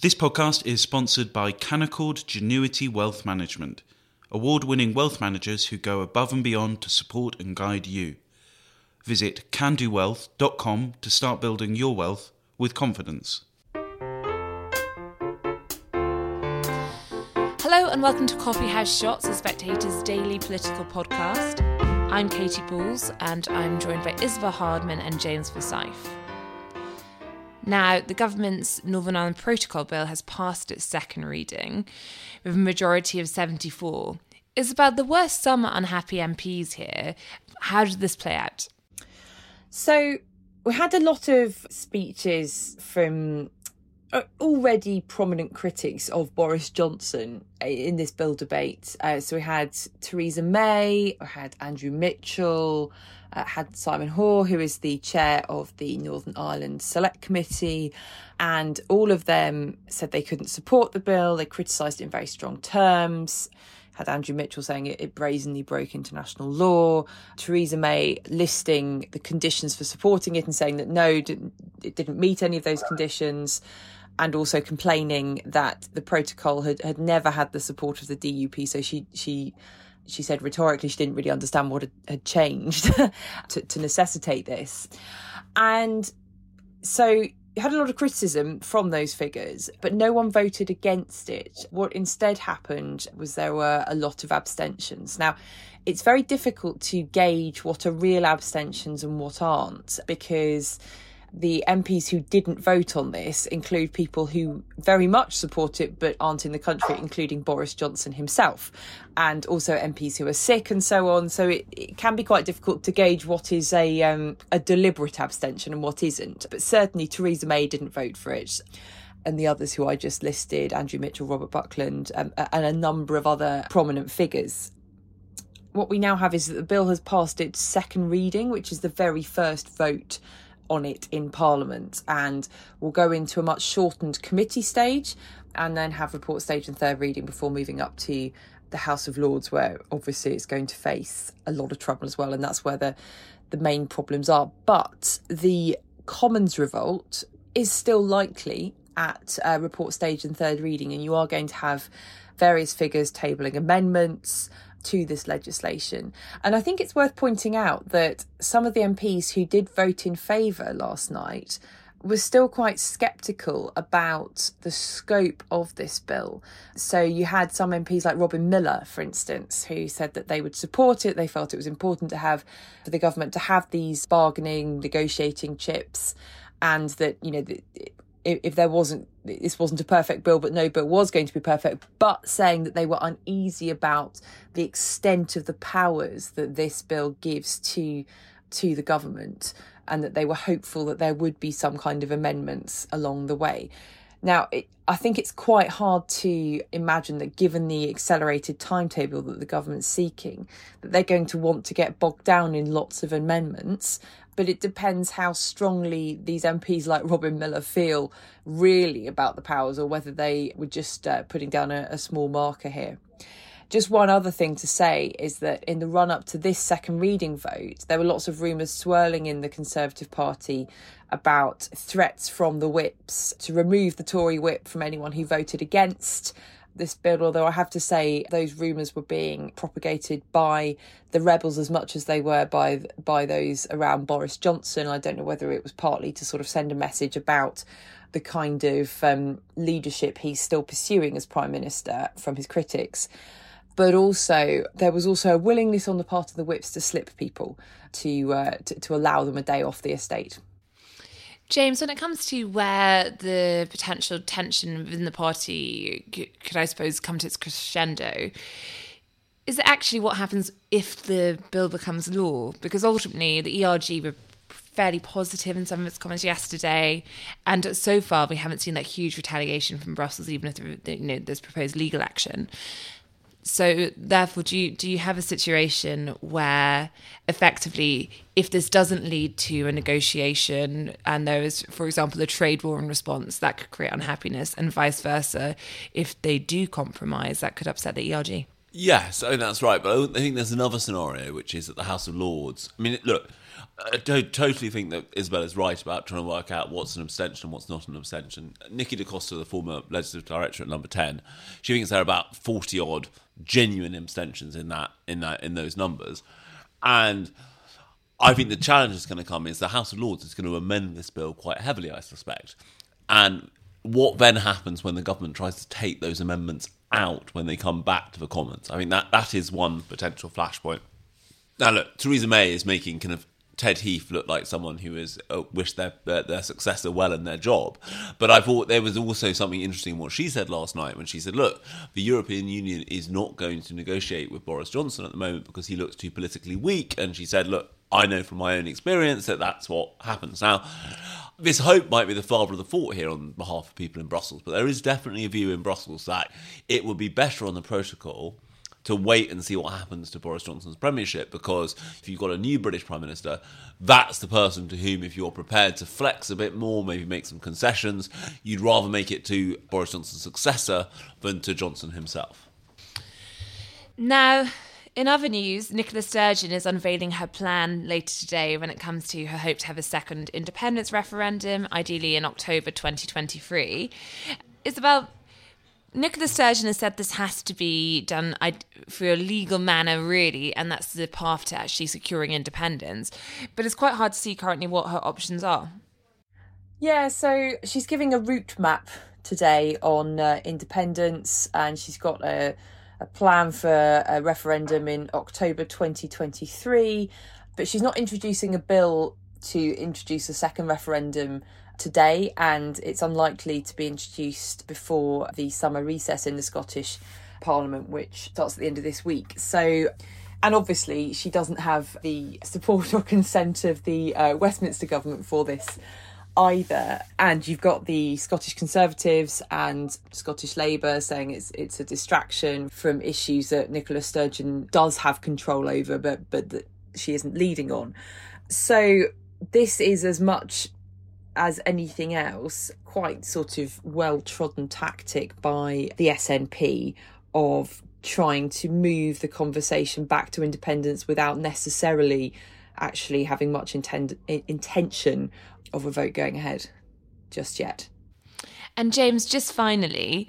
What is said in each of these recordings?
This podcast is sponsored by Canaccord Genuity Wealth Management, award winning wealth managers who go above and beyond to support and guide you. Visit canaccordwealth.com to start building your wealth with confidence. Hello and welcome to Coffee House Shots, the Spectator's daily political podcast. I'm Katy Balls and I'm joined by Isabel Hardman and James Forsyth. Now, the government's Northern Ireland Protocol Bill has passed its second reading with a majority of 74. Isabel, there were some unhappy MPs here. How did this play out? So, we had a lot of speeches from uh, already prominent critics of Boris Johnson uh, in this bill debate. Uh, so we had Theresa May, we had Andrew Mitchell, uh, had Simon Hoare, who is the chair of the Northern Ireland Select Committee, and all of them said they couldn't support the bill. They criticised it in very strong terms. Had Andrew Mitchell saying it, it brazenly broke international law. Theresa May listing the conditions for supporting it and saying that no, it didn't meet any of those conditions and also complaining that the protocol had, had never had the support of the DUP. So she she she said rhetorically she didn't really understand what had, changed to, to necessitate this. And so you had a lot of criticism from those figures, but no one voted against it. What instead happened was there were a lot of abstentions. Now, it's very difficult to gauge what are real abstentions and what aren't because the MPs who didn't vote on this include people who very much support it but aren't in the country, including Boris Johnson himself, and also MPs who are sick and so on. So it, it can be quite difficult to gauge what is a um, a deliberate abstention and what isn't. But certainly Theresa May didn't vote for it. And the others who I just listed, Andrew Mitchell, Robert Buckland, um, and a number of other prominent figures what we now have is that the bill has passed its second reading, which is the very first vote on it in Parliament and will go into a much shortened committee stage and then have report stage and third reading before moving up to the House of Lords, where obviously it's going to face a lot of trouble as well, and that's where the the main problems are. But the Commons revolt is still likely at uh, report stage and third reading, and you are going to have various figures tabling amendments, to this legislation. And I think it's worth pointing out that some of the MPs who did vote in favour last night were still quite sceptical about the scope of this bill. So you had some MPs like Robin Millar, for instance, who said that they would support it. They felt it was important to have for the government to have these bargaining, negotiating chips, and that you know if, there wasn't this wasn't a perfect bill, but no bill was going to be perfect, but saying that they were uneasy about the extent of the powers that this bill gives to to the government, and that they were hopeful that there would be some kind of amendments along the way. Now, it, I think it's quite hard to imagine that, given the accelerated timetable that the government's seeking, that they're going to want to get bogged down in lots of amendments but it depends how strongly these MPs like Robin Millar feel really about the powers or whether they were just uh, putting down a, a small marker here. Just one other thing to say is that in the run up to this second reading vote, there were lots of rumours swirling in the Conservative Party about threats from the whips to remove the Tory whip from anyone who voted against this bill, although I have to say those rumours were being propagated by the rebels as much as they were by by those around Boris Johnson. I don't know whether it was partly to sort of send a message about the kind of um, leadership he's still pursuing as prime minister from his critics. But also, there was also a willingness on the part of the whips to slip people to, uh, to, to allow them a day off the estate. James, when it comes to where the potential tension within the party could, I suppose, come to its crescendo, is it actually what happens if the bill becomes law? Because ultimately, the ERG were fairly positive in some of its comments yesterday, and so far we haven't seen that huge retaliation from Brussels, even if you know there's proposed legal action. So therefore, do you do you have a situation where effectively, if this doesn't lead to a negotiation and there is, for example, a trade war in response, that could create unhappiness, and vice versa, if they do compromise, that could upset the ERG? Yes, I that's right. But I think there's another scenario, which is at the House of Lords. I mean, look, I totally think that Isabel is right about trying to work out what's an abstention and what's not an abstention. Nikki da Costa, the former legislative director at Number Ten, she thinks there are about forty odd genuine abstentions in that in that in those numbers, and I think the challenge is going to come is the House of Lords is going to amend this bill quite heavily, I suspect, and what then happens when the government tries to take those amendments out when they come back to the Commons? I mean that that is one potential flashpoint. Now look, Theresa May is making kind of Ted Heath look like someone who has uh, wished their, their, their successor well in their job. But I thought there was also something interesting in what she said last night when she said, "Look, the European Union is not going to negotiate with Boris Johnson at the moment because he looks too politically weak." And she said, "Look, I know from my own experience that that's what happens." Now, this hope might be the father of the fort here on behalf of people in Brussels, but there is definitely a view in Brussels that it would be better on the protocol to wait and see what happens to Boris Johnson's premiership because if you've got a new British Prime Minister, that's the person to whom, if you're prepared to flex a bit more, maybe make some concessions, you'd rather make it to Boris Johnson's successor than to Johnson himself. Now, in other news, Nicola Sturgeon is unveiling her plan later today when it comes to her hope to have a second independence referendum, ideally in October 2023. Isabel, Nicola Sturgeon has said this has to be done for a legal manner, really, and that's the path to actually securing independence. But it's quite hard to see currently what her options are. Yeah, so she's giving a route map today on uh, independence, and she's got a, a plan for a referendum in October 2023. But she's not introducing a bill to introduce a second referendum today, and it's unlikely to be introduced before the summer recess in the Scottish Parliament, which starts at the end of this week. So, and obviously, she doesn't have the support or consent of the uh, Westminster government for this either. And you've got the Scottish Conservatives and Scottish Labour saying it's it's a distraction from issues that Nicola Sturgeon does have control over, but but that she isn't leading on. So this is as much as anything else, quite sort of well trodden tactic by the SNP of trying to move the conversation back to independence without necessarily actually having much intend- intention of a vote going ahead just yet. And James, just finally,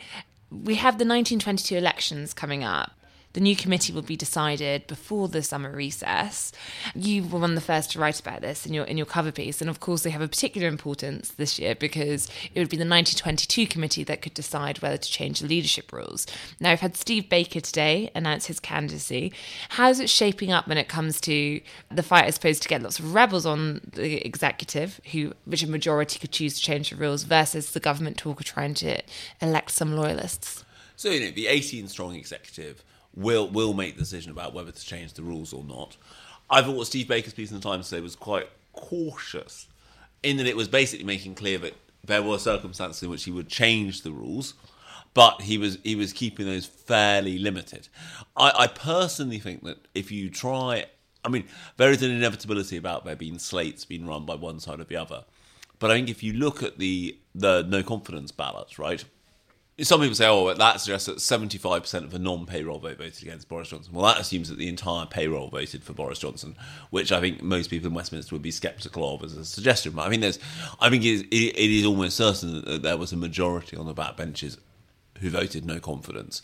we have the 1922 elections coming up. The new committee will be decided before the summer recess. You were one of the first to write about this in your in your cover piece, and of course they have a particular importance this year because it would be the 1922 committee that could decide whether to change the leadership rules. Now we've had Steve Baker today announce his candidacy. How's it shaping up when it comes to the fight, I suppose, to get lots of rebels on the executive, who which a majority could choose to change the rules, versus the government talk of trying to elect some loyalists? So you know the 18 strong executive will will make the decision about whether to change the rules or not. I thought Steve Baker's piece in the Times today was quite cautious, in that it was basically making clear that there were circumstances in which he would change the rules, but he was he was keeping those fairly limited. I, I personally think that if you try, I mean, there is an inevitability about there being slates being run by one side or the other, but I think if you look at the the no confidence ballots, right some people say, oh, that suggests that 75% of the non payroll vote voted against Boris Johnson. Well, that assumes that the entire payroll voted for Boris Johnson, which I think most people in Westminster would be sceptical of as a suggestion. But I mean, there's, I think it is, it is almost certain that there was a majority on the backbenches who voted no confidence.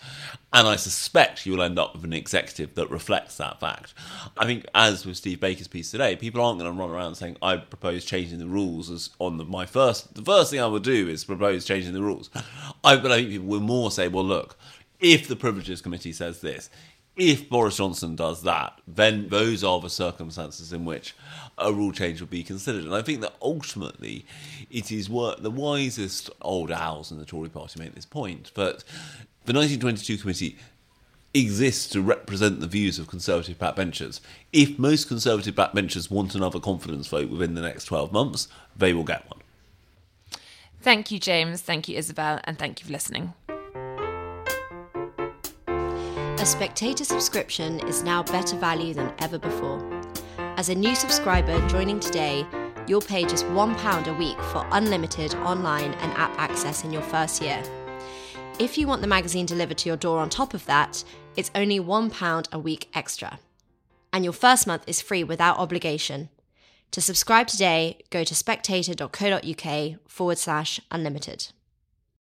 And I suspect you'll end up with an executive that reflects that fact. I think, as with Steve Baker's piece today, people aren't going to run around saying, I propose changing the rules as on the, my first, the first thing I would do is propose changing the rules. I, but I think people will more say, well, look, if the Privileges Committee says this, if Boris Johnson does that, then those are the circumstances in which a rule change will be considered. And I think that ultimately it is what the wisest old owls in the Tory party make this point. But the 1922 committee exists to represent the views of Conservative backbenchers. If most Conservative backbenchers want another confidence vote within the next 12 months, they will get one. Thank you, James. Thank you, Isabel. And thank you for listening. A spectator subscription is now better value than ever before. As a new subscriber joining today, you'll pay just £1 a week for unlimited online and app access in your first year. If you want the magazine delivered to your door on top of that, It's only £1 a week extra. And your first month is free without obligation. To subscribe today, go to spectator.co.uk forward slash unlimited.